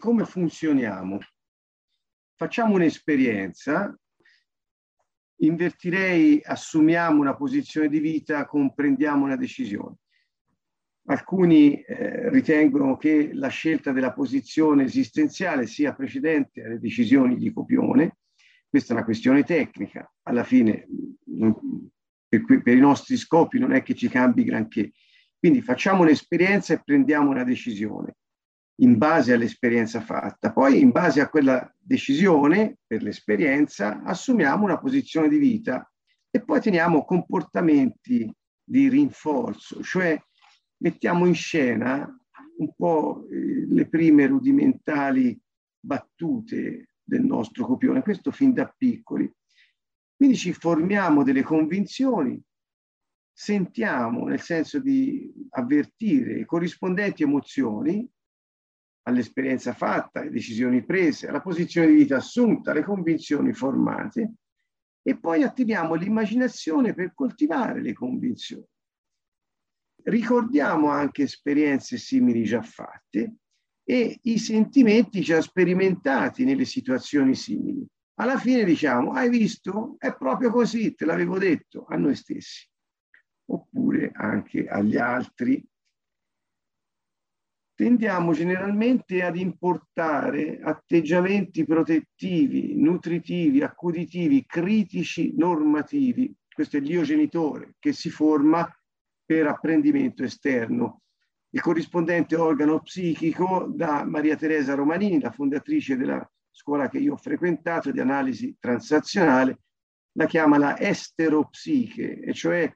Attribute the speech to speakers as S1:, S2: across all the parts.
S1: come funzioniamo? Facciamo un'esperienza, invertirei, assumiamo una posizione di vita, comprendiamo una decisione. Alcuni eh, ritengono che la scelta della posizione esistenziale sia precedente alle decisioni di copione. Questa è una questione tecnica. Alla fine, per, per i nostri scopi, non è che ci cambi granché. Quindi facciamo un'esperienza e prendiamo una decisione in base all'esperienza fatta. Poi, in base a quella decisione, per l'esperienza, assumiamo una posizione di vita e poi teniamo comportamenti di rinforzo, cioè mettiamo in scena un po' eh, le prime rudimentali battute del nostro copione, questo fin da piccoli. Quindi ci formiamo delle convinzioni, sentiamo nel senso di avvertire corrispondenti emozioni all'esperienza fatta, alle decisioni prese, alla posizione di vita assunta, alle convinzioni formate e poi attiviamo l'immaginazione per coltivare le convinzioni. Ricordiamo anche esperienze simili già fatte e i sentimenti già sperimentati nelle situazioni simili. Alla fine diciamo, hai visto? È proprio così, te l'avevo detto a noi stessi, oppure anche agli altri tendiamo generalmente ad importare atteggiamenti protettivi, nutritivi, accuditivi, critici, normativi. Questo è l'io genitore che si forma per apprendimento esterno. Il corrispondente organo psichico da Maria Teresa Romanini, la fondatrice della scuola che io ho frequentato di analisi transazionale, la chiama la esteropsiche, e cioè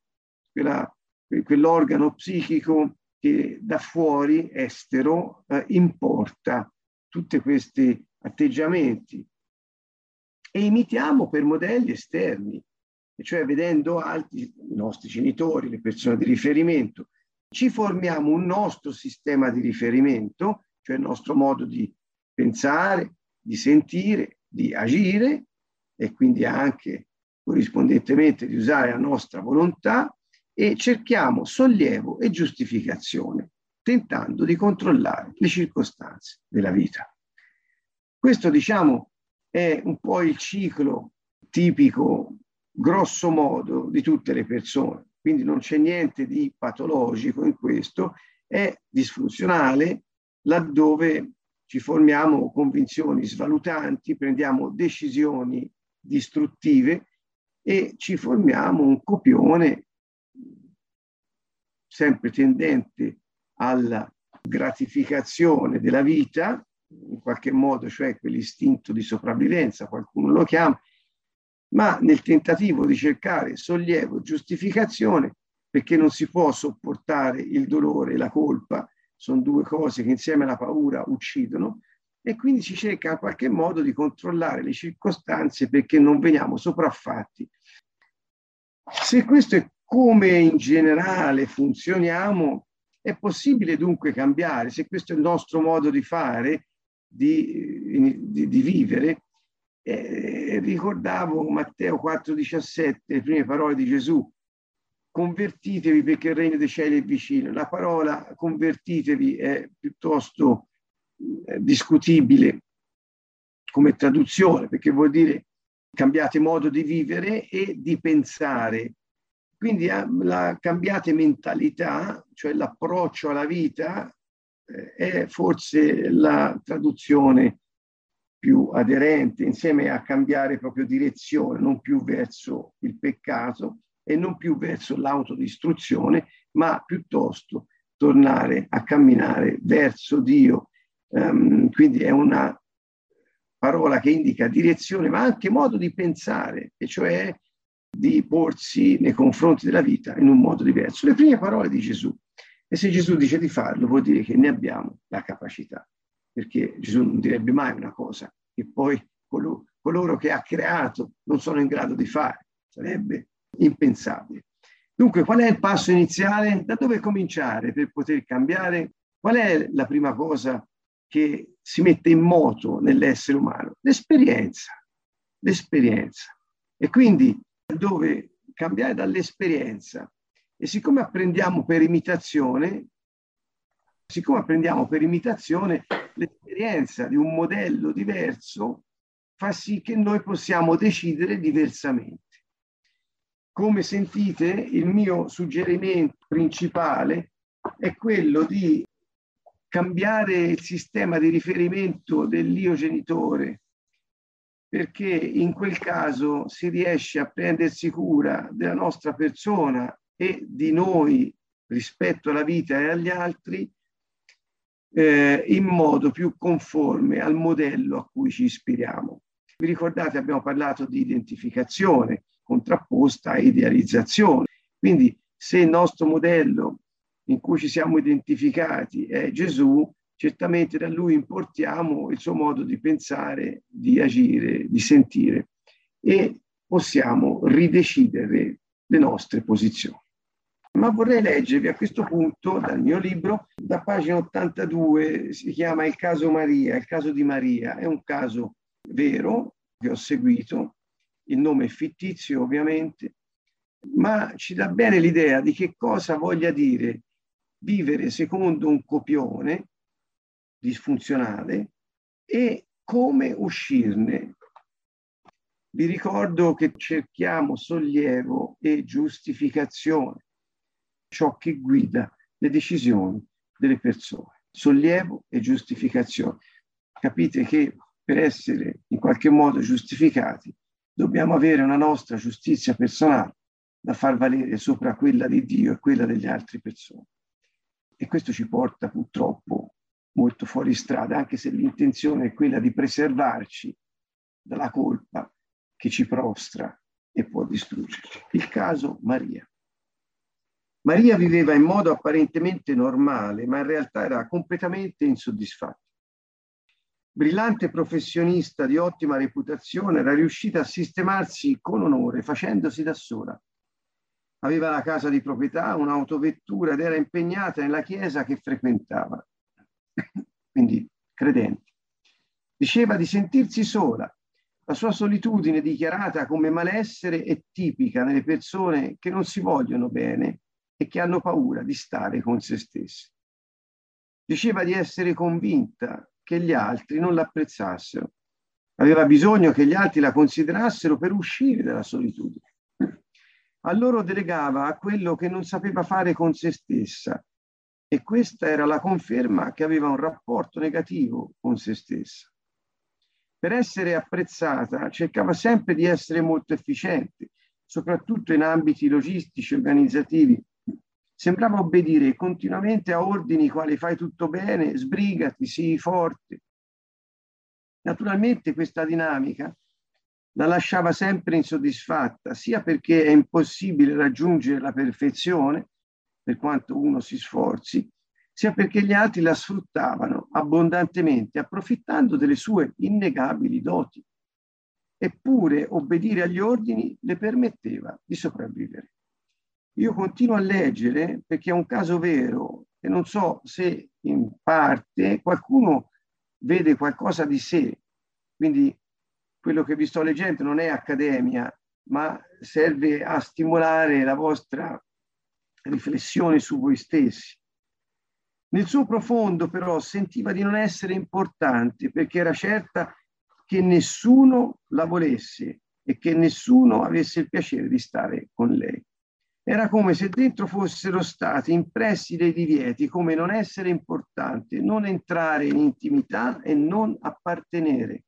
S1: quella, quell'organo psichico che da fuori, estero, eh, importa tutti questi atteggiamenti. E imitiamo per modelli esterni, cioè vedendo altri, i nostri genitori, le persone di riferimento, ci formiamo un nostro sistema di riferimento, cioè il nostro modo di pensare, di sentire, di agire e quindi anche corrispondentemente di usare la nostra volontà e cerchiamo sollievo e giustificazione, tentando di controllare le circostanze della vita. Questo, diciamo, è un po' il ciclo tipico, grosso modo, di tutte le persone. Quindi non c'è niente di patologico in questo, è disfunzionale laddove ci formiamo convinzioni svalutanti, prendiamo decisioni distruttive e ci formiamo un copione sempre tendente alla gratificazione della vita, in qualche modo, cioè quell'istinto di sopravvivenza, qualcuno lo chiama, ma nel tentativo di cercare sollievo, giustificazione, perché non si può sopportare il dolore e la colpa, sono due cose che insieme alla paura uccidono, e quindi si cerca in qualche modo di controllare le circostanze perché non veniamo sopraffatti. Se questo è come in generale funzioniamo, è possibile dunque cambiare, se questo è il nostro modo di fare, di, di, di vivere. Eh, ricordavo Matteo 4,17, le prime parole di Gesù, convertitevi perché il regno dei cieli è vicino. La parola convertitevi è piuttosto eh, discutibile come traduzione, perché vuol dire cambiate modo di vivere e di pensare. Quindi eh, la cambiate mentalità, cioè l'approccio alla vita, eh, è forse la traduzione più aderente, insieme a cambiare proprio direzione, non più verso il peccato e non più verso l'autodistruzione, ma piuttosto tornare a camminare verso Dio. Um, quindi è una parola che indica direzione, ma anche modo di pensare, e cioè di porsi nei confronti della vita in un modo diverso. Le prime parole di Gesù. E se Gesù dice di farlo, vuol dire che ne abbiamo la capacità, perché Gesù non direbbe mai una cosa che poi coloro, coloro che ha creato non sono in grado di fare. Sarebbe impensabile. Dunque, qual è il passo iniziale? Da dove cominciare per poter cambiare? Qual è la prima cosa che si mette in moto nell'essere umano? L'esperienza. L'esperienza. E quindi dove cambiare dall'esperienza. E siccome apprendiamo per imitazione, siccome apprendiamo per imitazione, l'esperienza di un modello diverso fa sì che noi possiamo decidere diversamente. Come sentite, il mio suggerimento principale è quello di cambiare il sistema di riferimento dell'io genitore, perché in quel caso si riesce a prendersi cura della nostra persona e di noi rispetto alla vita e agli altri eh, in modo più conforme al modello a cui ci ispiriamo. Vi ricordate, abbiamo parlato di identificazione contrapposta a idealizzazione. Quindi se il nostro modello in cui ci siamo identificati è Gesù, certamente da lui importiamo il suo modo di pensare, di agire, di sentire e possiamo ridecidere le nostre posizioni. Ma vorrei leggervi a questo punto dal mio libro, da pagina 82, si chiama Il caso Maria, il caso di Maria, è un caso vero che ho seguito, il nome è fittizio ovviamente, ma ci dà bene l'idea di che cosa voglia dire vivere secondo un copione disfunzionale e come uscirne. Vi ricordo che cerchiamo sollievo e giustificazione, ciò che guida le decisioni delle persone. Sollievo e giustificazione. Capite che per essere in qualche modo giustificati dobbiamo avere una nostra giustizia personale da far valere sopra quella di Dio e quella delle altre persone. E questo ci porta purtroppo molto fuori strada, anche se l'intenzione è quella di preservarci dalla colpa che ci prostra e può distruggerci. Il caso Maria. Maria viveva in modo apparentemente normale, ma in realtà era completamente insoddisfatta. Brillante professionista di ottima reputazione, era riuscita a sistemarsi con onore, facendosi da sola aveva la casa di proprietà, un'autovettura ed era impegnata nella chiesa che frequentava. Quindi credente. Diceva di sentirsi sola. La sua solitudine dichiarata come malessere è tipica nelle persone che non si vogliono bene e che hanno paura di stare con se stesse. Diceva di essere convinta che gli altri non l'apprezzassero. Aveva bisogno che gli altri la considerassero per uscire dalla solitudine a loro delegava a quello che non sapeva fare con se stessa e questa era la conferma che aveva un rapporto negativo con se stessa. Per essere apprezzata cercava sempre di essere molto efficiente, soprattutto in ambiti logistici e organizzativi. Sembrava obbedire continuamente a ordini quali fai tutto bene, sbrigati, sii forte. Naturalmente questa dinamica la lasciava sempre insoddisfatta, sia perché è impossibile raggiungere la perfezione, per quanto uno si sforzi, sia perché gli altri la sfruttavano abbondantemente, approfittando delle sue innegabili doti. Eppure obbedire agli ordini le permetteva di sopravvivere. Io continuo a leggere perché è un caso vero e non so se in parte qualcuno vede qualcosa di sé, quindi quello che vi sto leggendo non è accademia, ma serve a stimolare la vostra riflessione su voi stessi. Nel suo profondo però sentiva di non essere importante perché era certa che nessuno la volesse e che nessuno avesse il piacere di stare con lei. Era come se dentro fossero stati impressi dei divieti, come non essere importante, non entrare in intimità e non appartenere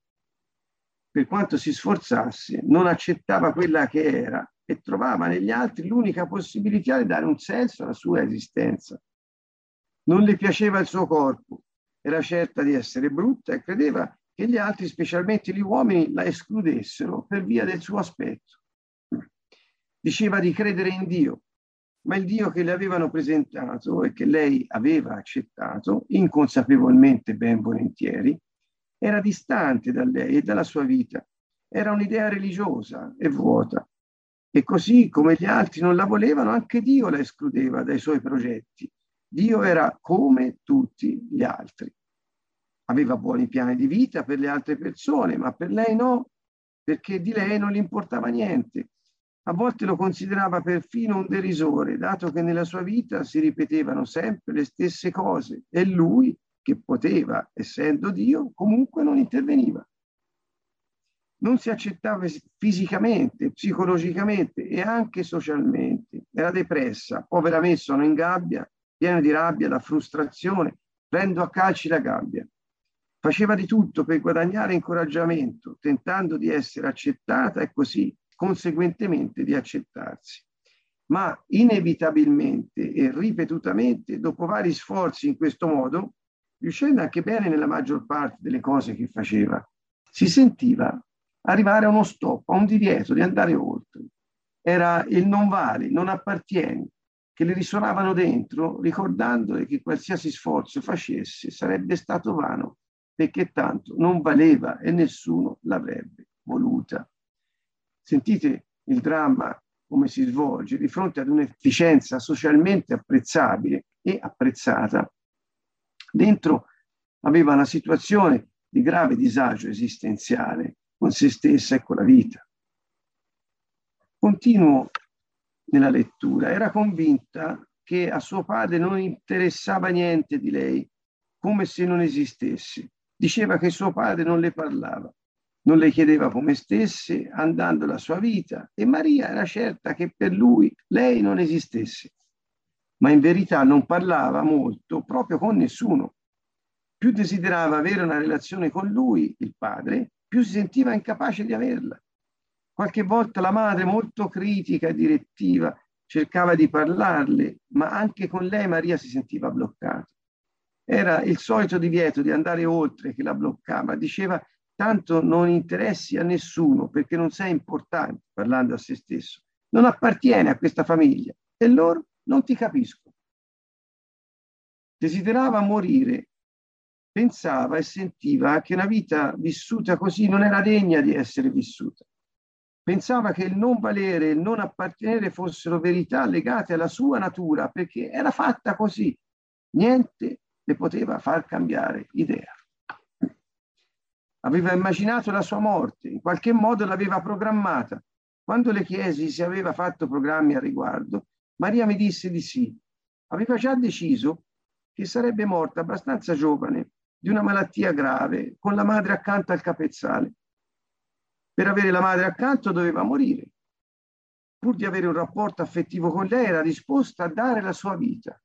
S1: per quanto si sforzasse, non accettava quella che era e trovava negli altri l'unica possibilità di dare un senso alla sua esistenza. Non le piaceva il suo corpo, era certa di essere brutta e credeva che gli altri, specialmente gli uomini, la escludessero per via del suo aspetto. Diceva di credere in Dio, ma il Dio che le avevano presentato e che lei aveva accettato, inconsapevolmente ben volentieri, era distante da lei e dalla sua vita. Era un'idea religiosa e vuota. E così come gli altri non la volevano, anche Dio la escludeva dai suoi progetti. Dio era come tutti gli altri. Aveva buoni piani di vita per le altre persone, ma per lei no, perché di lei non gli importava niente. A volte lo considerava perfino un derisore, dato che nella sua vita si ripetevano sempre le stesse cose e lui che poteva, essendo Dio, comunque non interveniva. Non si accettava fisicamente, psicologicamente e anche socialmente. Era depressa, povera me sono in gabbia, piena di rabbia, da frustrazione, prendo a calci la gabbia. Faceva di tutto per guadagnare incoraggiamento, tentando di essere accettata e così, conseguentemente, di accettarsi ma inevitabilmente e ripetutamente, dopo vari sforzi in questo modo, riuscendo anche bene nella maggior parte delle cose che faceva, si sentiva arrivare a uno stop, a un divieto di andare oltre. Era il non vale, non appartieni, che le risuonavano dentro, ricordandole che qualsiasi sforzo facesse sarebbe stato vano, perché tanto non valeva e nessuno l'avrebbe voluta. Sentite il dramma come si svolge di fronte ad un'efficienza socialmente apprezzabile e apprezzata, dentro aveva una situazione di grave disagio esistenziale con se stessa e con la vita. Continuo nella lettura. Era convinta che a suo padre non interessava niente di lei, come se non esistesse. Diceva che suo padre non le parlava non le chiedeva come stesse, andando la sua vita, e Maria era certa che per lui lei non esistesse. Ma in verità non parlava molto proprio con nessuno. Più desiderava avere una relazione con lui, il padre, più si sentiva incapace di averla. Qualche volta la madre, molto critica e direttiva, cercava di parlarle, ma anche con lei Maria si sentiva bloccata. Era il solito divieto di andare oltre che la bloccava. Diceva tanto non interessi a nessuno perché non sei importante, parlando a se stesso, non appartiene a questa famiglia e loro non ti capiscono. Desiderava morire, pensava e sentiva che una vita vissuta così non era degna di essere vissuta. Pensava che il non valere e il non appartenere fossero verità legate alla sua natura perché era fatta così. Niente le poteva far cambiare idea aveva immaginato la sua morte, in qualche modo l'aveva programmata. Quando le chiesi se aveva fatto programmi a riguardo, Maria mi disse di sì. Aveva già deciso che sarebbe morta abbastanza giovane di una malattia grave, con la madre accanto al capezzale. Per avere la madre accanto doveva morire. Pur di avere un rapporto affettivo con lei, era disposta a dare la sua vita.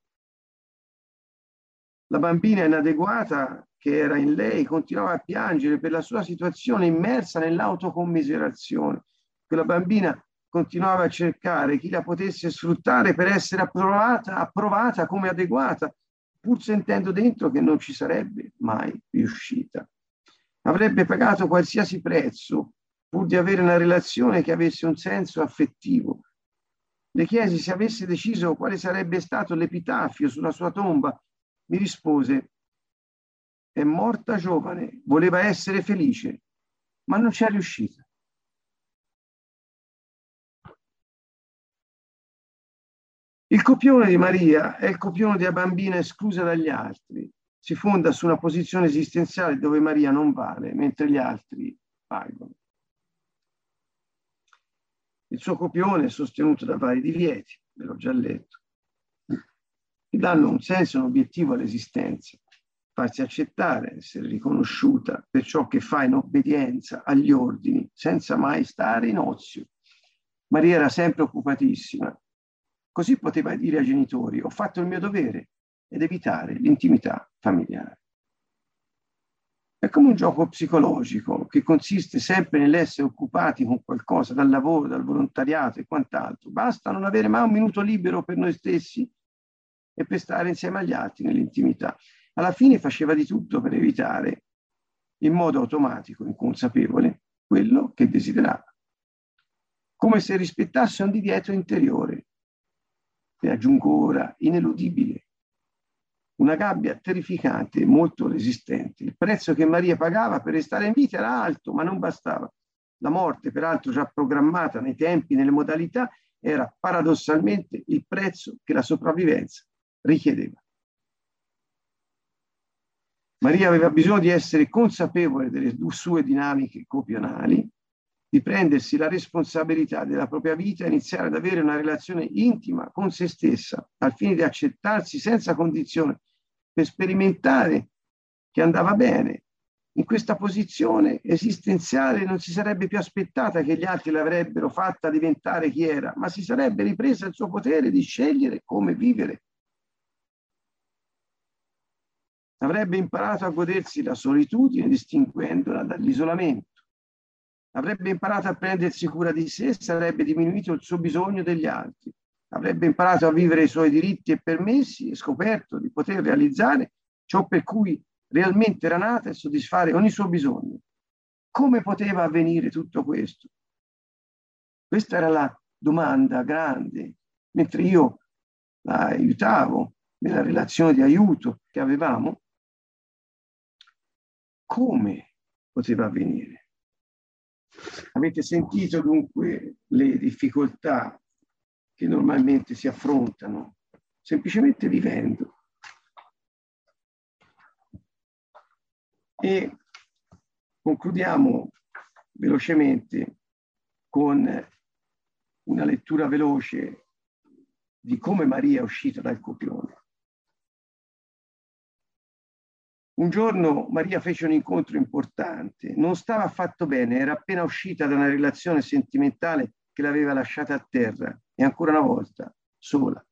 S1: La bambina inadeguata che era in lei continuava a piangere per la sua situazione immersa nell'autocommiserazione. Quella bambina continuava a cercare chi la potesse sfruttare per essere approvata, approvata come adeguata, pur sentendo dentro che non ci sarebbe mai riuscita. Avrebbe pagato qualsiasi prezzo pur di avere una relazione che avesse un senso affettivo. Le chiesi se avesse deciso quale sarebbe stato l'epitafio sulla sua tomba mi rispose, è morta giovane, voleva essere felice, ma non ci è riuscita. Il copione di Maria è il copione della bambina esclusa dagli altri. Si fonda su una posizione esistenziale dove Maria non vale, mentre gli altri valgono. Il suo copione è sostenuto da vari divieti, ve l'ho già letto che danno un senso, un obiettivo all'esistenza, farsi accettare, essere riconosciuta per ciò che fa in obbedienza agli ordini, senza mai stare in ozio. Maria era sempre occupatissima, così poteva dire ai genitori, ho fatto il mio dovere ed evitare l'intimità familiare. È come un gioco psicologico che consiste sempre nell'essere occupati con qualcosa dal lavoro, dal volontariato e quant'altro. Basta non avere mai un minuto libero per noi stessi e per stare insieme agli altri nell'intimità. Alla fine faceva di tutto per evitare, in modo automatico, inconsapevole, quello che desiderava. Come se rispettasse un divieto interiore. E aggiungo ora, ineludibile. Una gabbia terrificante e molto resistente. Il prezzo che Maria pagava per restare in vita era alto, ma non bastava. La morte, peraltro già programmata nei tempi, nelle modalità, era paradossalmente il prezzo che la sopravvivenza richiedeva. Maria aveva bisogno di essere consapevole delle sue dinamiche copionali, di prendersi la responsabilità della propria vita e iniziare ad avere una relazione intima con se stessa, al fine di accettarsi senza condizione, per sperimentare che andava bene. In questa posizione esistenziale non si sarebbe più aspettata che gli altri l'avrebbero fatta diventare chi era, ma si sarebbe ripresa il suo potere di scegliere come vivere. Avrebbe imparato a godersi la solitudine distinguendola dall'isolamento. Avrebbe imparato a prendersi cura di sé sarebbe diminuito il suo bisogno degli altri. Avrebbe imparato a vivere i suoi diritti e permessi e scoperto di poter realizzare ciò per cui realmente era nata e soddisfare ogni suo bisogno. Come poteva avvenire tutto questo? Questa era la domanda grande, mentre io la aiutavo nella relazione di aiuto che avevamo, come poteva avvenire? Avete sentito dunque le difficoltà che normalmente si affrontano semplicemente vivendo. E concludiamo velocemente con una lettura veloce di come Maria è uscita dal copione. Un giorno Maria fece un incontro importante, non stava affatto bene, era appena uscita da una relazione sentimentale che l'aveva lasciata a terra e ancora una volta sola.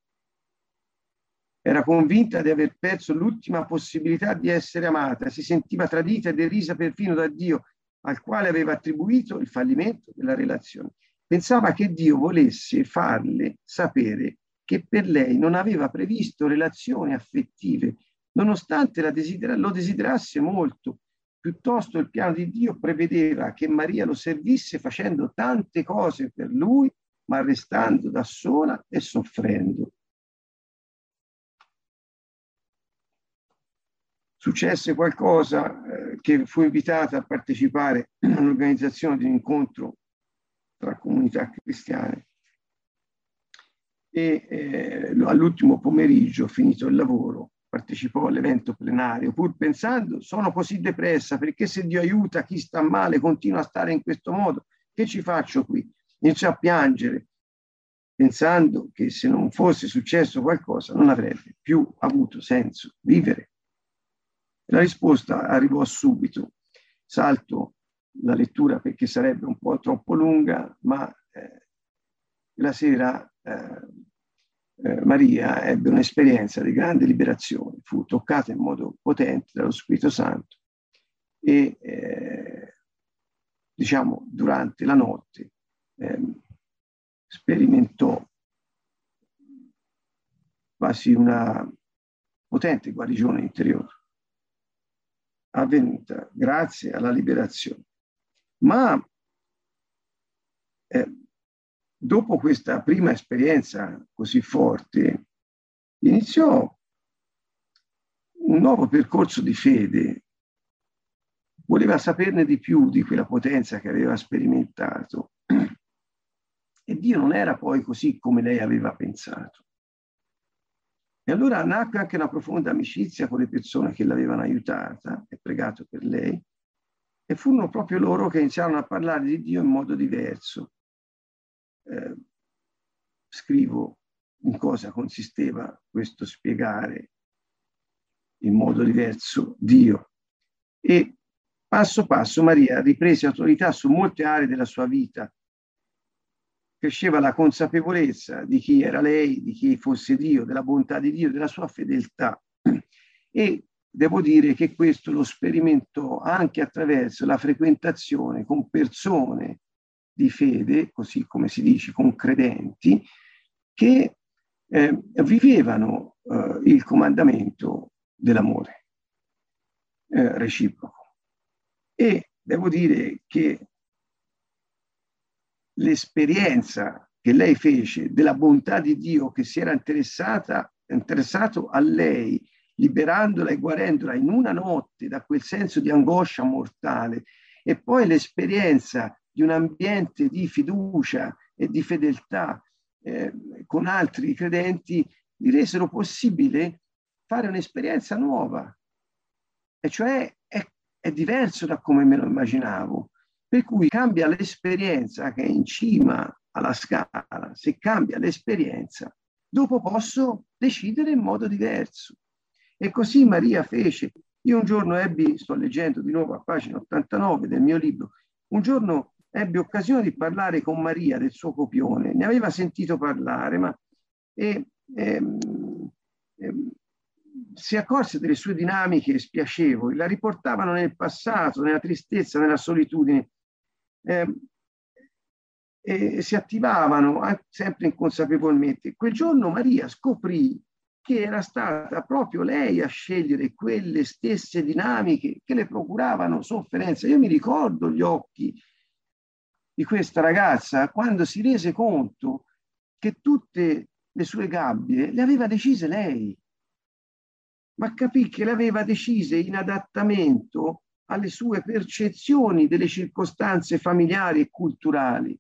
S1: Era convinta di aver perso l'ultima possibilità di essere amata, si sentiva tradita e derisa perfino da Dio, al quale aveva attribuito il fallimento della relazione. Pensava che Dio volesse farle sapere che per lei non aveva previsto relazioni affettive, nonostante desidera, lo desiderasse molto. Piuttosto il piano di Dio prevedeva che Maria lo servisse facendo tante cose per lui, ma restando da sola e soffrendo. successe qualcosa eh, che fu invitata a partecipare all'organizzazione di un incontro tra comunità cristiane e eh, all'ultimo pomeriggio, finito il lavoro, partecipò all'evento plenario, pur pensando sono così depressa perché se Dio aiuta chi sta male continua a stare in questo modo, che ci faccio qui? Iniziò a piangere, pensando che se non fosse successo qualcosa non avrebbe più avuto senso vivere. La risposta arrivò subito. Salto la lettura perché sarebbe un po' troppo lunga, ma eh, la sera eh, eh, Maria ebbe un'esperienza di grande liberazione, fu toccata in modo potente dallo Spirito Santo e eh, diciamo durante la notte ehm, sperimentò quasi una potente guarigione interiore avvenuta grazie alla liberazione. Ma eh, dopo questa prima esperienza così forte, iniziò un nuovo percorso di fede. Voleva saperne di più di quella potenza che aveva sperimentato. E Dio non era poi così come lei aveva pensato. E allora nacque anche una profonda amicizia con le persone che l'avevano aiutata e pregato per lei. E furono proprio loro che iniziarono a parlare di Dio in modo diverso. Eh, scrivo in cosa consisteva questo spiegare in modo diverso Dio. E passo passo Maria riprese autorità su molte aree della sua vita cresceva la consapevolezza di chi era lei, di chi fosse Dio, della bontà di Dio, della sua fedeltà. E devo dire che questo lo sperimentò anche attraverso la frequentazione con persone di fede, così come si dice, con credenti, che eh, vivevano eh, il comandamento dell'amore eh, reciproco. E devo dire che l'esperienza che lei fece della bontà di Dio che si era interessata, interessato a lei, liberandola e guarendola in una notte da quel senso di angoscia mortale, e poi l'esperienza di un ambiente di fiducia e di fedeltà eh, con altri credenti, gli resero possibile fare un'esperienza nuova, e cioè è, è diverso da come me lo immaginavo. Per cui cambia l'esperienza che è in cima alla scala, se cambia l'esperienza, dopo posso decidere in modo diverso. E così Maria fece Io un giorno ebbi, sto leggendo di nuovo a pagina 89 del mio libro, un giorno ebbi occasione di parlare con Maria del suo copione, ne aveva sentito parlare, ma e, e, e, si accorse delle sue dinamiche spiacevoli, la riportavano nel passato, nella tristezza, nella solitudine, eh, e si attivavano sempre inconsapevolmente. Quel giorno Maria scoprì che era stata proprio lei a scegliere quelle stesse dinamiche che le procuravano sofferenza. Io mi ricordo gli occhi di questa ragazza quando si rese conto che tutte le sue gabbie le aveva decise lei, ma capì che le aveva decise in adattamento alle sue percezioni delle circostanze familiari e culturali.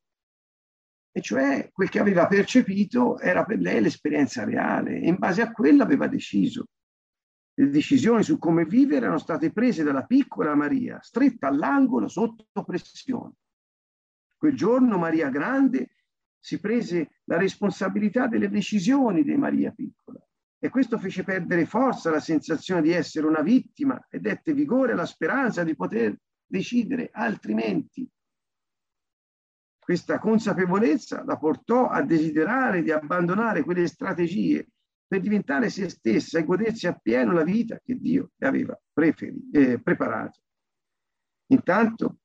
S1: E cioè quel che aveva percepito era per lei l'esperienza reale e in base a quella aveva deciso. Le decisioni su come vivere erano state prese dalla piccola Maria, stretta all'angolo sotto pressione. Quel giorno Maria Grande si prese la responsabilità delle decisioni di Maria Piccola e questo fece perdere forza alla sensazione di essere una vittima e dette vigore alla speranza di poter decidere altrimenti. Questa consapevolezza la portò a desiderare di abbandonare quelle strategie per diventare se stessa e godersi appieno la vita che Dio le aveva preferi, eh, preparato. Intanto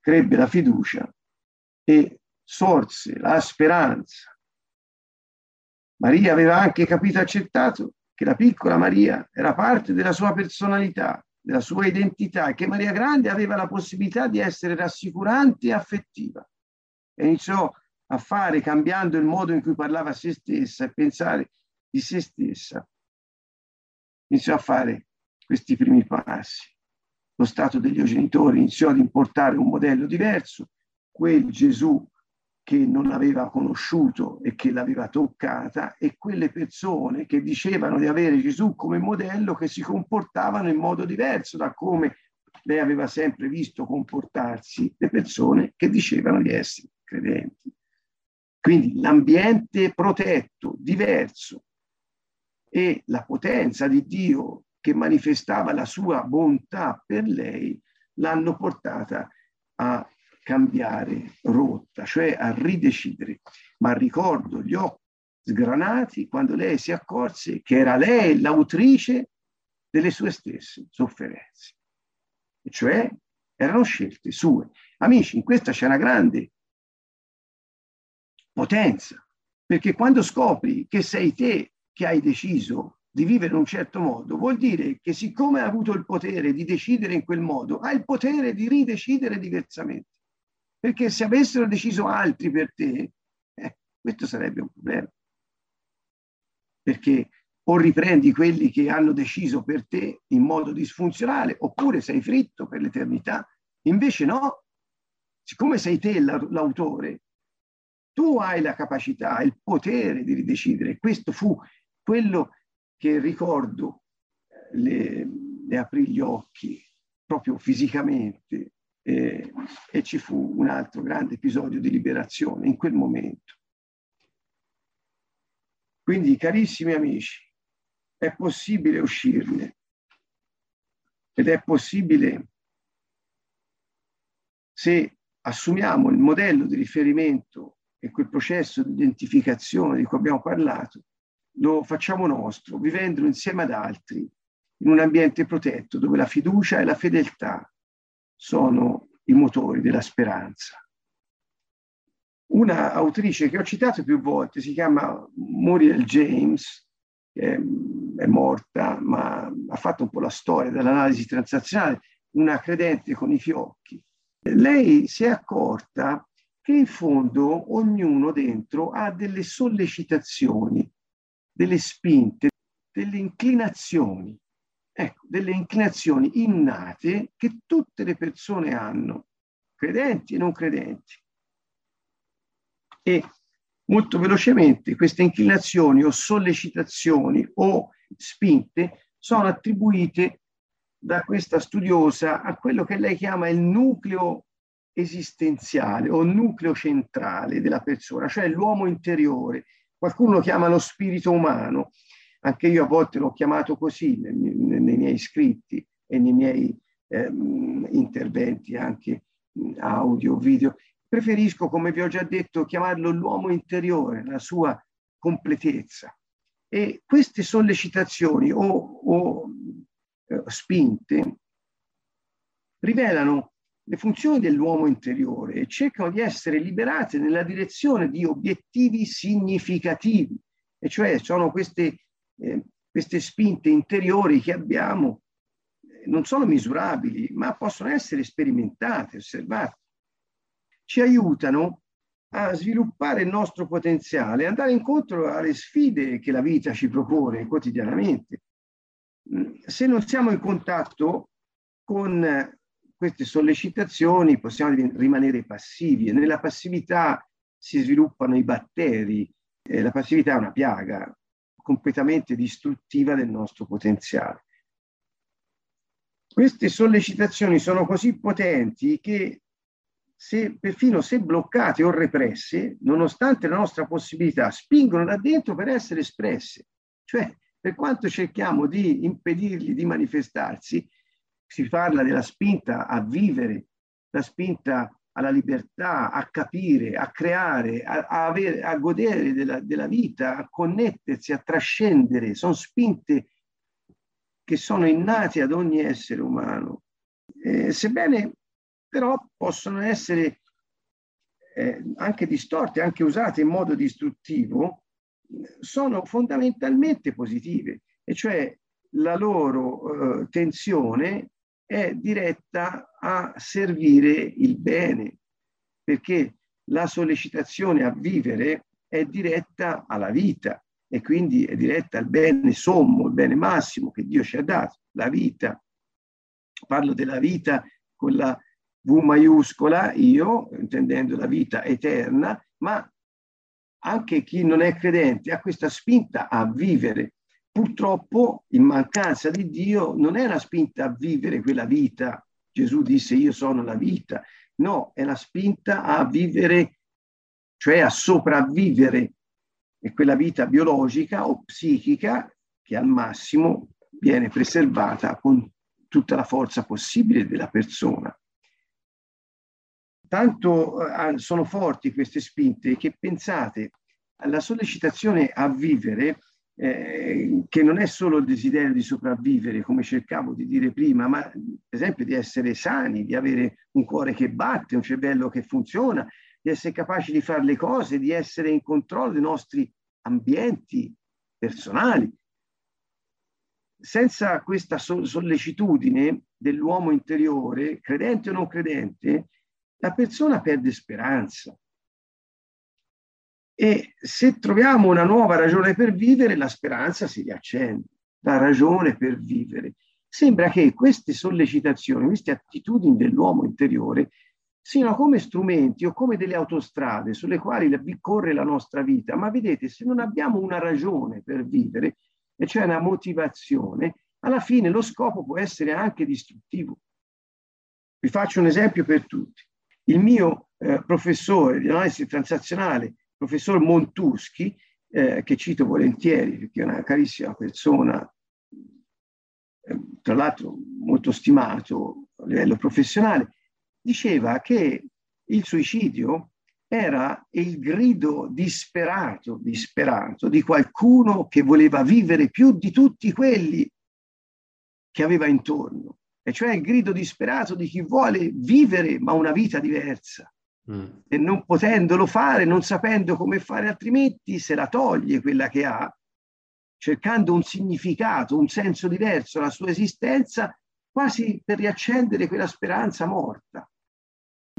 S1: crebbe la fiducia e sorse la speranza. Maria aveva anche capito e accettato che la piccola Maria era parte della sua personalità, della sua identità e che Maria Grande aveva la possibilità di essere rassicurante e affettiva. E iniziò a fare, cambiando il modo in cui parlava a se stessa e pensare di se stessa, iniziò a fare questi primi passi lo stato degli genitori iniziò ad importare un modello diverso, quel Gesù che non aveva conosciuto e che l'aveva toccata e quelle persone che dicevano di avere Gesù come modello che si comportavano in modo diverso da come lei aveva sempre visto comportarsi le persone che dicevano di essere credenti. Quindi l'ambiente protetto, diverso e la potenza di Dio che manifestava la sua bontà per lei, l'hanno portata a cambiare rotta, cioè a ridecidere. Ma ricordo gli occhi sgranati quando lei si accorse che era lei l'autrice delle sue stesse sofferenze. E cioè erano scelte sue. Amici, in questa c'è una grande potenza, perché quando scopri che sei te che hai deciso di vivere in un certo modo, vuol dire che siccome ha avuto il potere di decidere in quel modo, ha il potere di ridecidere diversamente. Perché se avessero deciso altri per te, eh, questo sarebbe un problema. Perché o riprendi quelli che hanno deciso per te in modo disfunzionale, oppure sei fritto per l'eternità. Invece no, siccome sei te l'autore, tu hai la capacità, il potere di ridecidere. Questo fu quello che ricordo eh, le, le aprì gli occhi proprio fisicamente eh, e ci fu un altro grande episodio di liberazione in quel momento. Quindi, carissimi amici, è possibile uscirne ed è possibile se assumiamo il modello di riferimento e quel processo di identificazione di cui abbiamo parlato lo facciamo nostro, vivendolo insieme ad altri, in un ambiente protetto dove la fiducia e la fedeltà sono i motori della speranza. Una autrice che ho citato più volte si chiama Muriel James, che è morta, ma ha fatto un po' la storia dell'analisi transazionale, una credente con i fiocchi. Lei si è accorta che in fondo ognuno dentro ha delle sollecitazioni delle spinte, delle inclinazioni, ecco, delle inclinazioni innate che tutte le persone hanno, credenti e non credenti. E molto velocemente queste inclinazioni o sollecitazioni o spinte sono attribuite da questa studiosa a quello che lei chiama il nucleo esistenziale o nucleo centrale della persona, cioè l'uomo interiore, qualcuno lo chiama lo spirito umano. Anche io a volte l'ho chiamato così nei, nei miei scritti e nei miei eh, interventi anche audio, video. Preferisco, come vi ho già detto, chiamarlo l'uomo interiore, la sua completezza. E queste sollecitazioni o, o eh, spinte rivelano le funzioni dell'uomo interiore cercano di essere liberate nella direzione di obiettivi significativi, e cioè sono queste, eh, queste spinte interiori che abbiamo, eh, non sono misurabili, ma possono essere sperimentate, osservate. Ci aiutano a sviluppare il nostro potenziale, andare incontro alle sfide che la vita ci propone quotidianamente. Mm, se non siamo in contatto con queste sollecitazioni possiamo rimanere passivi e nella passività si sviluppano i batteri. E la passività è una piaga completamente distruttiva del nostro potenziale. Queste sollecitazioni sono così potenti che se, perfino se bloccate o represse, nonostante la nostra possibilità, spingono da dentro per essere espresse. Cioè, per quanto cerchiamo di impedirgli di manifestarsi, si parla della spinta a vivere, la spinta alla libertà, a capire, a creare, a, a, avere, a godere della, della, vita, a connettersi, a trascendere. Sono spinte che sono innate ad ogni essere umano. Eh, sebbene però possono essere eh, anche distorte, anche usate in modo distruttivo, sono fondamentalmente positive, e cioè la loro eh, tensione è diretta a servire il bene, perché la sollecitazione a vivere è diretta alla vita e quindi è diretta al bene sommo, il bene massimo che Dio ci ha dato, la vita. Parlo della vita con la V maiuscola, io, intendendo la vita eterna, ma anche chi non è credente ha questa spinta a vivere purtroppo in mancanza di Dio non è una spinta a vivere quella vita. Gesù disse io sono la vita. No, è la spinta a vivere, cioè a sopravvivere. E quella vita biologica o psichica che al massimo viene preservata con tutta la forza possibile della persona. Tanto eh, sono forti queste spinte che pensate alla sollecitazione a vivere eh, che non è solo il desiderio di sopravvivere, come cercavo di dire prima, ma per esempio di essere sani, di avere un cuore che batte, un cervello che funziona, di essere capaci di fare le cose, di essere in controllo dei nostri ambienti personali. Senza questa sollecitudine dell'uomo interiore, credente o non credente, la persona perde speranza. E se troviamo una nuova ragione per vivere, la speranza si riaccende, la ragione per vivere. Sembra che queste sollecitazioni, queste attitudini dell'uomo interiore siano come strumenti o come delle autostrade sulle quali corre la nostra vita. Ma vedete, se non abbiamo una ragione per vivere, e cioè una motivazione, alla fine lo scopo può essere anche distruttivo. Vi faccio un esempio per tutti. Il mio eh, professore di analisi transazionale professor Montuschi, eh, che cito volentieri perché è una carissima persona, eh, tra l'altro molto stimato a livello professionale, diceva che il suicidio era il grido disperato, disperato di qualcuno che voleva vivere più di tutti quelli che aveva intorno, e cioè il grido disperato di chi vuole vivere ma una vita diversa. Mm. E non potendolo fare, non sapendo come fare altrimenti, se la toglie quella che ha, cercando un significato, un senso diverso alla sua esistenza, quasi per riaccendere quella speranza morta.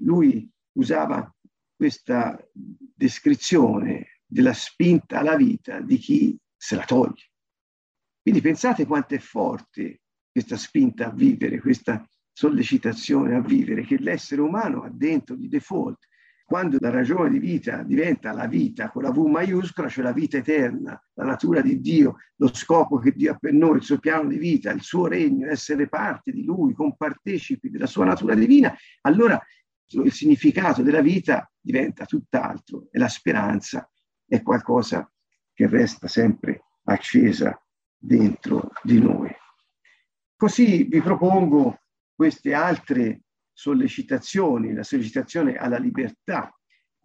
S1: Lui usava questa descrizione della spinta alla vita di chi se la toglie. Quindi pensate quanto è forte questa spinta a vivere, questa sollecitazione a vivere che l'essere umano ha dentro di default. Quando la ragione di vita diventa la vita con la V maiuscola, cioè la vita eterna, la natura di Dio, lo scopo che Dio ha per noi, il suo piano di vita, il suo regno, essere parte di Lui, compartecipi della sua natura divina, allora il significato della vita diventa tutt'altro e la speranza è qualcosa che resta sempre accesa dentro di noi. Così vi propongo queste altre sollecitazioni, la sollecitazione alla libertà.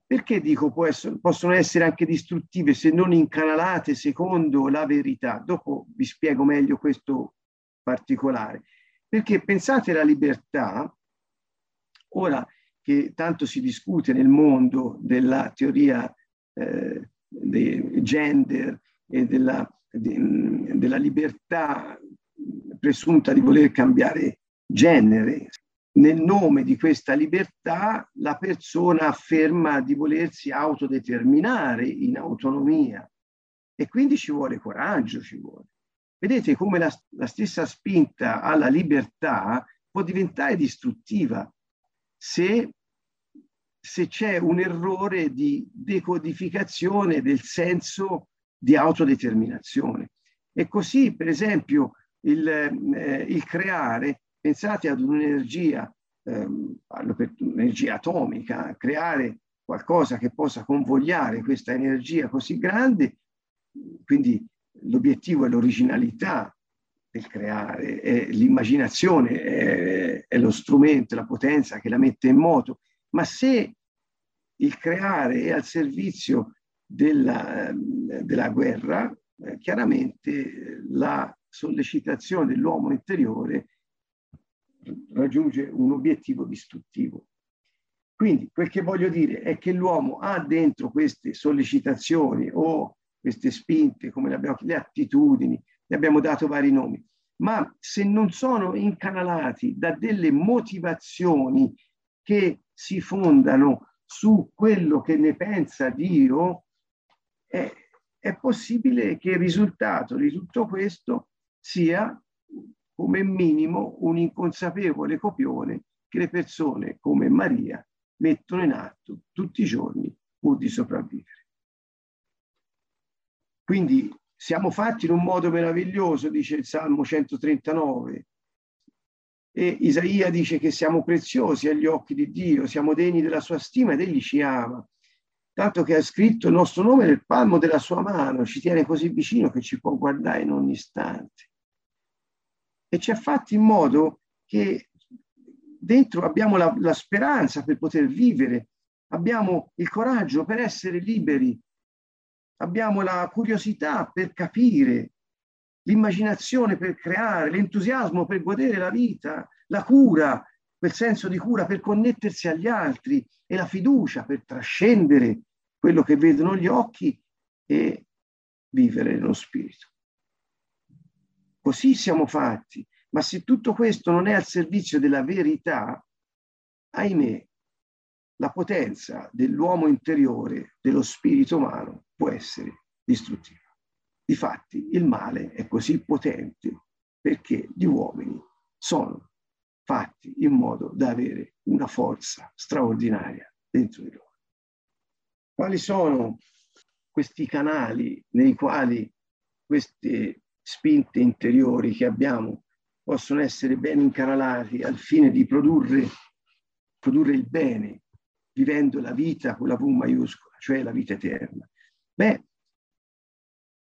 S1: Perché dico essere, possono essere anche distruttive se non incanalate secondo la verità? Dopo vi spiego meglio questo particolare. Perché pensate alla libertà, ora che tanto si discute nel mondo della teoria eh, del gender e della, de, della libertà presunta di voler cambiare genere. Nel nome di questa libertà la persona afferma di volersi autodeterminare in autonomia e quindi ci vuole coraggio, ci vuole. Vedete come la, la stessa spinta alla libertà può diventare distruttiva se, se c'è un errore di decodificazione del senso di autodeterminazione. E così, per esempio, il, eh, il creare, pensate ad un'energia, ehm, un'energia atomica, creare qualcosa che possa convogliare questa energia così grande, quindi l'obiettivo è l'originalità del creare, è l'immaginazione, è, è lo strumento, la potenza che la mette in moto, ma se il creare è al servizio della, della guerra, eh, chiaramente la sollecitazione dell'uomo interiore raggiunge un obiettivo distruttivo. Quindi quel che voglio dire è che l'uomo ha dentro queste sollecitazioni o queste spinte, come le, abbiamo, le attitudini, ne abbiamo dato vari nomi, ma se non sono incanalati da delle motivazioni che si fondano su quello che ne pensa Dio, è, è possibile che il risultato di tutto questo sia come minimo un inconsapevole copione che le persone come Maria mettono in atto tutti i giorni pur di sopravvivere. Quindi siamo fatti in un modo meraviglioso, dice il Salmo 139, e Isaia dice che siamo preziosi agli occhi di Dio, siamo degni della sua stima ed egli ci ama. Tanto che ha scritto il nostro nome nel palmo della sua mano, ci tiene così vicino che ci può guardare in ogni istante e ci ha fatto in modo che dentro abbiamo la, la speranza per poter vivere, abbiamo il coraggio per essere liberi, abbiamo la curiosità per capire, l'immaginazione per creare, l'entusiasmo per godere la vita, la cura, quel senso di cura per connettersi agli altri. E la fiducia per trascendere quello che vedono gli occhi e vivere nello spirito. Così siamo fatti. Ma se tutto questo non è al servizio della verità, ahimè, la potenza dell'uomo interiore, dello spirito umano, può essere distruttiva. Difatti, il male è così potente perché gli uomini sono fatti in modo da avere una forza straordinaria dentro di loro. Quali sono questi canali nei quali queste spinte interiori che abbiamo possono essere ben incanalati al fine di produrre, produrre il bene, vivendo la vita con la V maiuscola, cioè la vita eterna. Beh,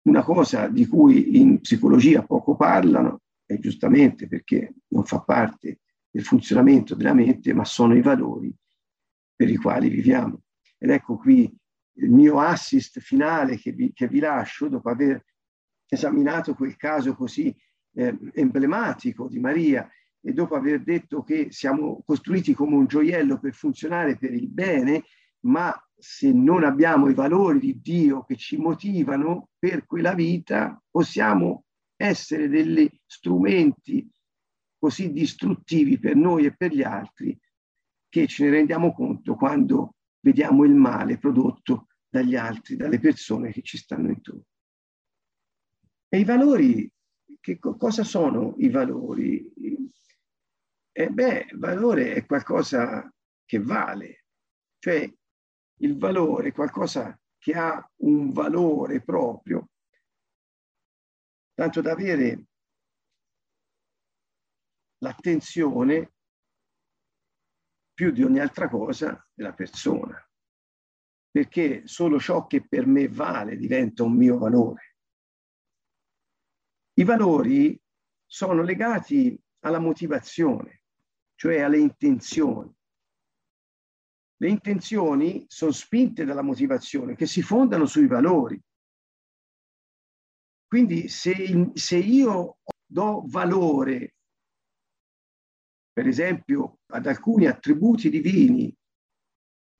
S1: una cosa di cui in psicologia poco parlano, e giustamente perché non fa parte del funzionamento della mente, ma sono i valori per i quali viviamo. Ed ecco qui il mio assist finale che vi, che vi lascio dopo aver esaminato quel caso così eh, emblematico di Maria e dopo aver detto che siamo costruiti come un gioiello per funzionare per il bene, ma se non abbiamo i valori di Dio che ci motivano per quella vita, possiamo essere degli strumenti così distruttivi per noi e per gli altri che ce ne rendiamo conto quando vediamo il male prodotto dagli altri, dalle persone che ci stanno intorno. E i valori, che cosa sono i valori? Eh beh, valore è qualcosa che vale, cioè il valore è qualcosa che ha un valore proprio, tanto da avere l'attenzione più di ogni altra cosa della persona, perché solo ciò che per me vale diventa un mio valore. I valori sono legati alla motivazione, cioè alle intenzioni. Le intenzioni sono spinte dalla motivazione, che si fondano sui valori. Quindi se, se io do valore, per esempio, ad alcuni attributi divini,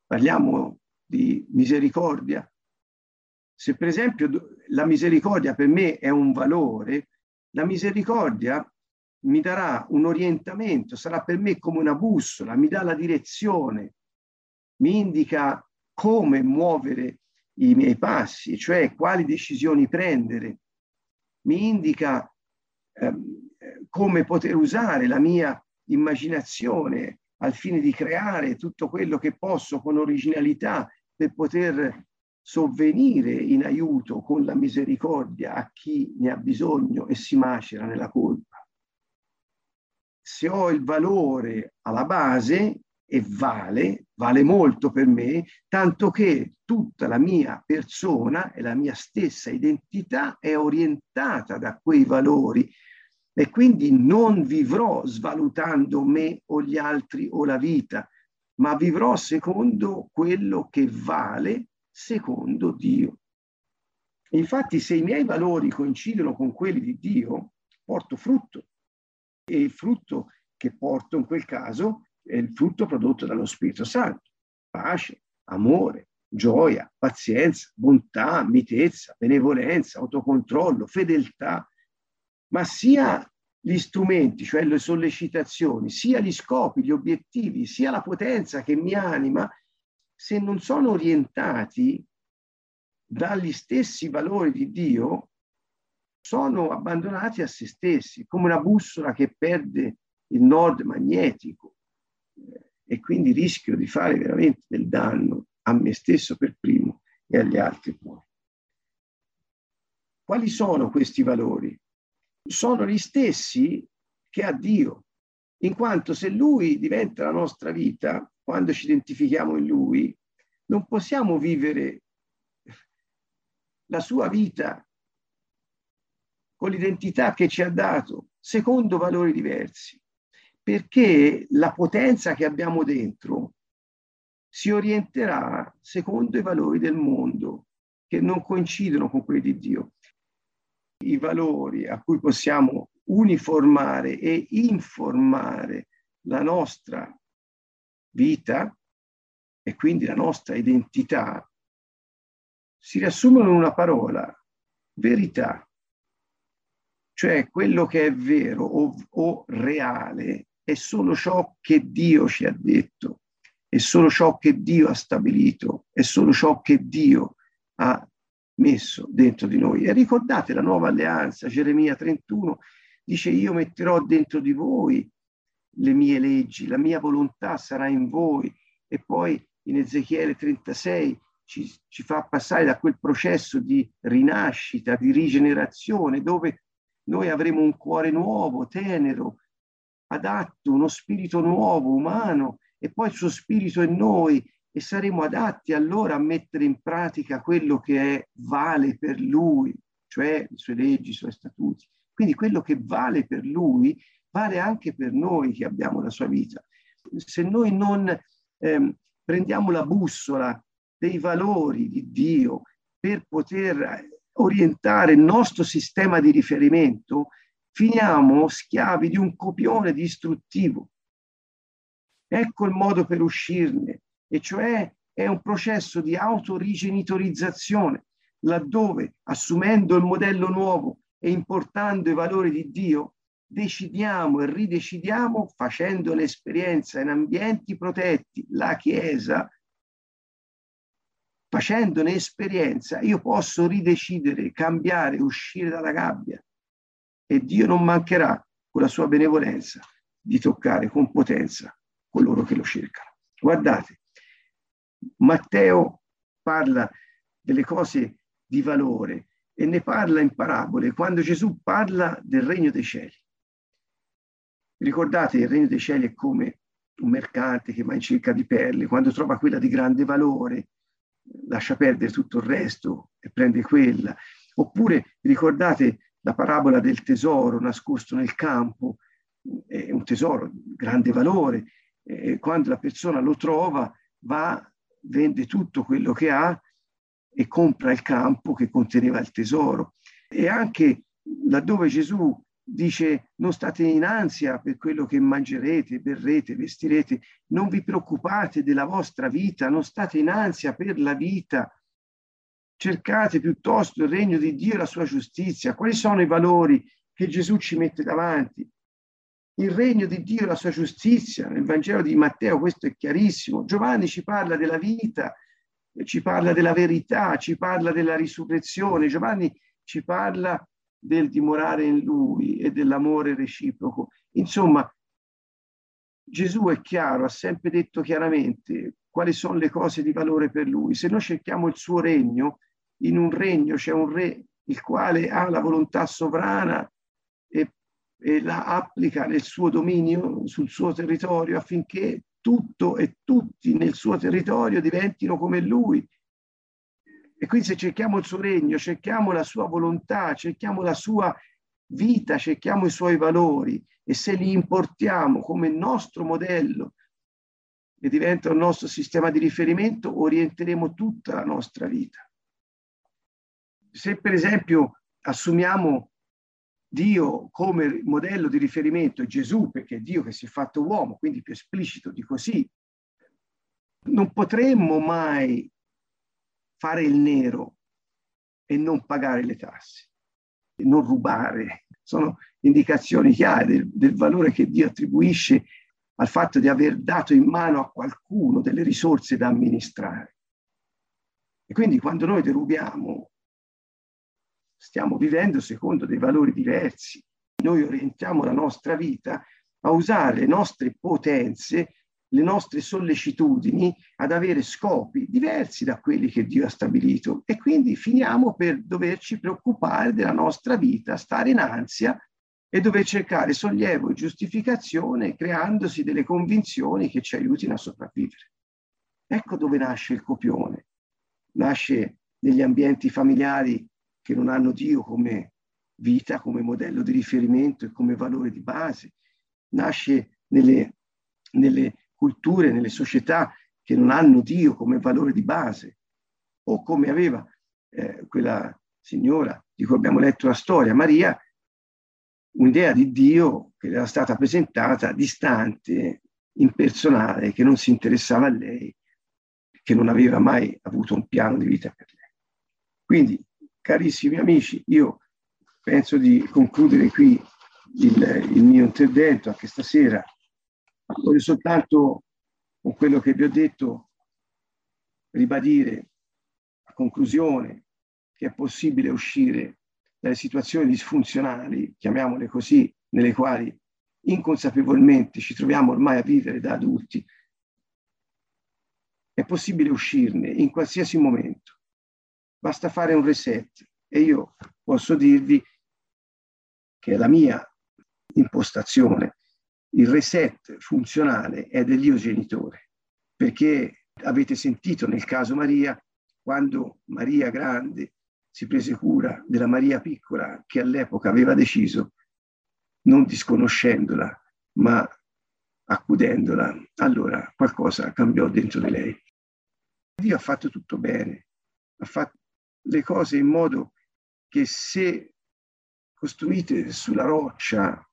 S1: parliamo di misericordia, se per esempio la misericordia per me è un valore, la misericordia mi darà un orientamento, sarà per me come una bussola, mi dà la direzione, mi indica come muovere i miei passi, cioè quali decisioni prendere, mi indica ehm, come poter usare la mia immaginazione al fine di creare tutto quello che posso con originalità per poter sovvenire in aiuto con la misericordia a chi ne ha bisogno e si macera nella colpa. Se ho il valore alla base e vale, vale molto per me, tanto che tutta la mia persona e la mia stessa identità è orientata da quei valori e quindi non vivrò svalutando me o gli altri o la vita, ma vivrò secondo quello che vale secondo Dio. Infatti, se i miei valori coincidono con quelli di Dio, porto frutto. E il frutto che porto in quel caso è il frutto prodotto dallo Spirito Santo. Pace, amore, gioia, pazienza, bontà, mitezza, benevolenza, autocontrollo, fedeltà, ma sia gli strumenti, cioè le sollecitazioni, sia gli scopi, gli obiettivi, sia la potenza che mi anima, se non sono orientati dagli stessi valori di Dio, sono abbandonati a se stessi, come una bussola che perde il nord magnetico e quindi rischio di fare veramente del danno a me stesso per primo e agli altri poi. Quali sono questi valori? Sono gli stessi che ha Dio, in quanto se Lui diventa la nostra vita, quando ci identifichiamo in Lui, non possiamo vivere la sua vita con l'identità che ci ha dato, secondo valori diversi, perché la potenza che abbiamo dentro si orienterà secondo i valori del mondo, che non coincidono con quelli di Dio. I valori a cui possiamo uniformare e informare la nostra vita e quindi la nostra identità si riassumono in una parola, verità. Cioè quello che è vero o, o reale è solo ciò che Dio ci ha detto, è solo ciò che Dio ha stabilito, è solo ciò che Dio ha messo dentro di noi. E ricordate la nuova alleanza, Geremia 31, dice io metterò dentro di voi le mie leggi, la mia volontà sarà in voi. E poi in Ezechiele 36 ci, ci fa passare da quel processo di rinascita, di rigenerazione, dove noi avremo un cuore nuovo, tenero, adatto, uno spirito nuovo, umano, e poi il suo spirito in noi e saremo adatti allora a mettere in pratica quello che è, vale per lui, cioè le sue leggi, i suoi statuti. Quindi quello che vale per lui vale anche per noi che abbiamo la sua vita. Se noi non ehm, prendiamo la bussola dei valori di Dio per poter orientare il nostro sistema di riferimento, finiamo schiavi di un copione distruttivo. Ecco il modo per uscirne, e cioè è un processo di autorigenitorizzazione, laddove assumendo il modello nuovo e importando i valori di Dio, decidiamo e ridecidiamo facendo l'esperienza in ambienti protetti, la Chiesa, facendone esperienza, io posso ridecidere, cambiare, uscire dalla gabbia e Dio non mancherà con la sua benevolenza di toccare con potenza coloro che lo cercano. Guardate, Matteo parla delle cose di valore e ne parla in parabole quando Gesù parla del regno dei cieli. Ricordate, il regno dei cieli è come un mercante che va in cerca di perle, quando trova quella di grande valore, lascia perdere tutto il resto e prende quella. Oppure ricordate la parabola del tesoro nascosto nel campo, è un tesoro di grande valore, e quando la persona lo trova va, vende tutto quello che ha e compra il campo che conteneva il tesoro. E anche laddove Gesù dice non state in ansia per quello che mangerete, berrete, vestirete, non vi preoccupate della vostra vita, non state in ansia per la vita, cercate piuttosto il regno di Dio e la sua giustizia. Quali sono i valori che Gesù ci mette davanti? Il regno di Dio e la sua giustizia. Nel Vangelo di Matteo questo è chiarissimo. Giovanni ci parla della vita, ci parla della verità, ci parla della risurrezione. Giovanni ci parla del dimorare in lui e dell'amore reciproco. Insomma, Gesù è chiaro, ha sempre detto chiaramente quali sono le cose di valore per lui. Se noi cerchiamo il suo regno, in un regno c'è un re il quale ha la volontà sovrana e, e la applica nel suo dominio, sul suo territorio, affinché tutto e tutti nel suo territorio diventino come lui. E quindi se cerchiamo il suo regno, cerchiamo la sua volontà, cerchiamo la sua vita, cerchiamo i suoi valori. E se li importiamo come nostro modello e diventa il nostro sistema di riferimento, orienteremo tutta la nostra vita. Se per esempio assumiamo Dio come modello di riferimento Gesù, perché è Dio che si è fatto uomo, quindi più esplicito di così, non potremmo mai fare il nero e non pagare le tasse, e non rubare. Sono indicazioni chiare del, del valore che Dio attribuisce al fatto di aver dato in mano a qualcuno delle risorse da amministrare. E quindi quando noi derubiamo stiamo vivendo secondo dei valori diversi. Noi orientiamo la nostra vita a usare le nostre potenze, le nostre sollecitudini ad avere scopi diversi da quelli che Dio ha stabilito e quindi finiamo per doverci preoccupare della nostra vita, stare in ansia e dover cercare sollievo e giustificazione creandosi delle convinzioni che ci aiutino a sopravvivere. Ecco dove nasce il copione. Nasce negli ambienti familiari che non hanno Dio come vita, come modello di riferimento e come valore di base. Nasce nelle, nelle culture, nelle società che non hanno Dio come valore di base, o come aveva eh, quella signora di cui abbiamo letto la storia, Maria, un'idea di Dio che le era stata presentata distante, impersonale, che non si interessava a lei, che non aveva mai avuto un piano di vita per lei. Quindi Carissimi amici, io penso di concludere qui il, il mio intervento anche stasera. Voglio soltanto, con quello che vi ho detto, ribadire a conclusione che è possibile uscire dalle situazioni disfunzionali, chiamiamole così, nelle quali inconsapevolmente ci troviamo ormai a vivere da adulti. È possibile uscirne in qualsiasi momento basta fare un reset e io posso dirvi che la mia impostazione, il reset funzionale è dell'io genitore, perché avete sentito nel caso Maria, quando Maria grande si prese cura della Maria piccola che all'epoca aveva deciso, non disconoscendola, ma accudendola, allora qualcosa cambiò dentro di lei. Dio ha fatto tutto bene, ha fatto le cose in modo che se costruite sulla roccia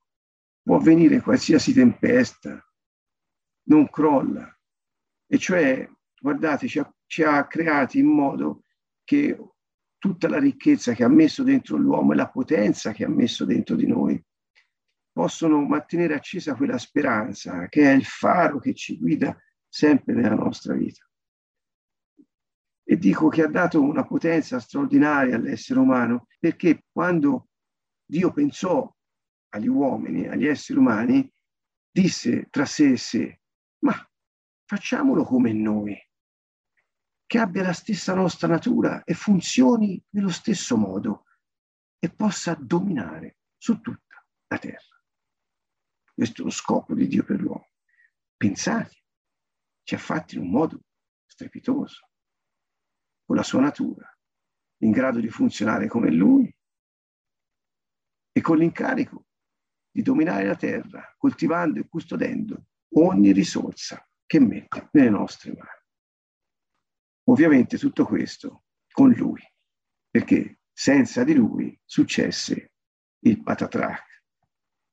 S1: può avvenire qualsiasi tempesta, non crolla. E cioè, guardate, ci ha, ci ha creati in modo che tutta la ricchezza che ha messo dentro l'uomo e la potenza che ha messo dentro di noi possono mantenere accesa quella speranza che è il faro che ci guida sempre nella nostra vita e dico che ha dato una potenza straordinaria all'essere umano, perché quando Dio pensò agli uomini, agli esseri umani, disse tra sé e sé, ma facciamolo come noi, che abbia la stessa nostra natura e funzioni nello stesso modo e possa dominare su tutta la terra. Questo è lo scopo di Dio per l'uomo. Pensate, ci ha fatti in un modo strepitoso con la sua natura, in grado di funzionare come lui e con l'incarico di dominare la terra, coltivando e custodendo ogni risorsa che mette nelle nostre mani. Ovviamente tutto questo con lui, perché senza di lui successe il patatrac,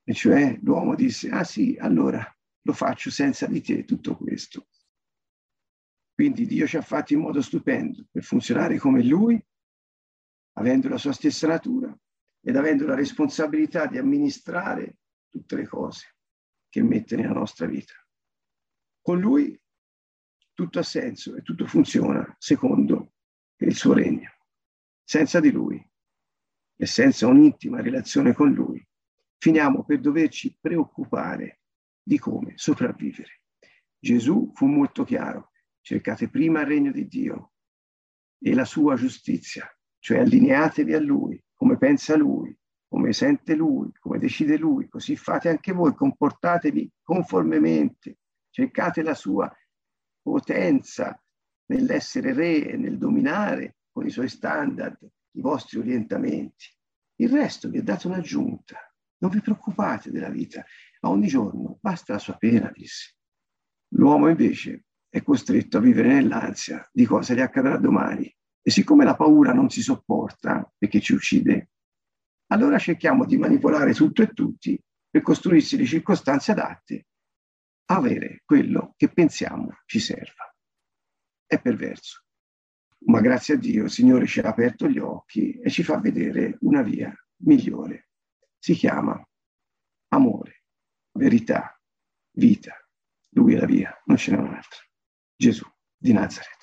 S1: e cioè l'uomo disse, ah sì, allora lo faccio senza di te tutto questo. Quindi Dio ci ha fatti in modo stupendo per funzionare come Lui, avendo la sua stessa natura ed avendo la responsabilità di amministrare tutte le cose che mette nella nostra vita. Con Lui tutto ha senso e tutto funziona secondo il suo regno. Senza di Lui e senza un'intima relazione con Lui, finiamo per doverci preoccupare di come sopravvivere. Gesù fu molto chiaro cercate prima il regno di Dio e la sua giustizia, cioè allineatevi a Lui, come pensa Lui, come sente Lui, come decide Lui, così fate anche voi, comportatevi conformemente, cercate la sua potenza nell'essere re e nel dominare con i suoi standard, i vostri orientamenti. Il resto vi è dato un'aggiunta. Non vi preoccupate della vita. A ogni giorno basta la sua pena, disse. L'uomo invece è costretto a vivere nell'ansia di cosa gli accadrà domani. E siccome la paura non si sopporta perché ci uccide, allora cerchiamo di manipolare tutto e tutti per costruirsi le circostanze adatte a avere quello che pensiamo ci serva. È perverso. Ma grazie a Dio il Signore ci ha aperto gli occhi e ci fa vedere una via migliore. Si chiama amore, verità, vita. Lui è la via, non ce n'è un'altra. Gesù di Nazareth.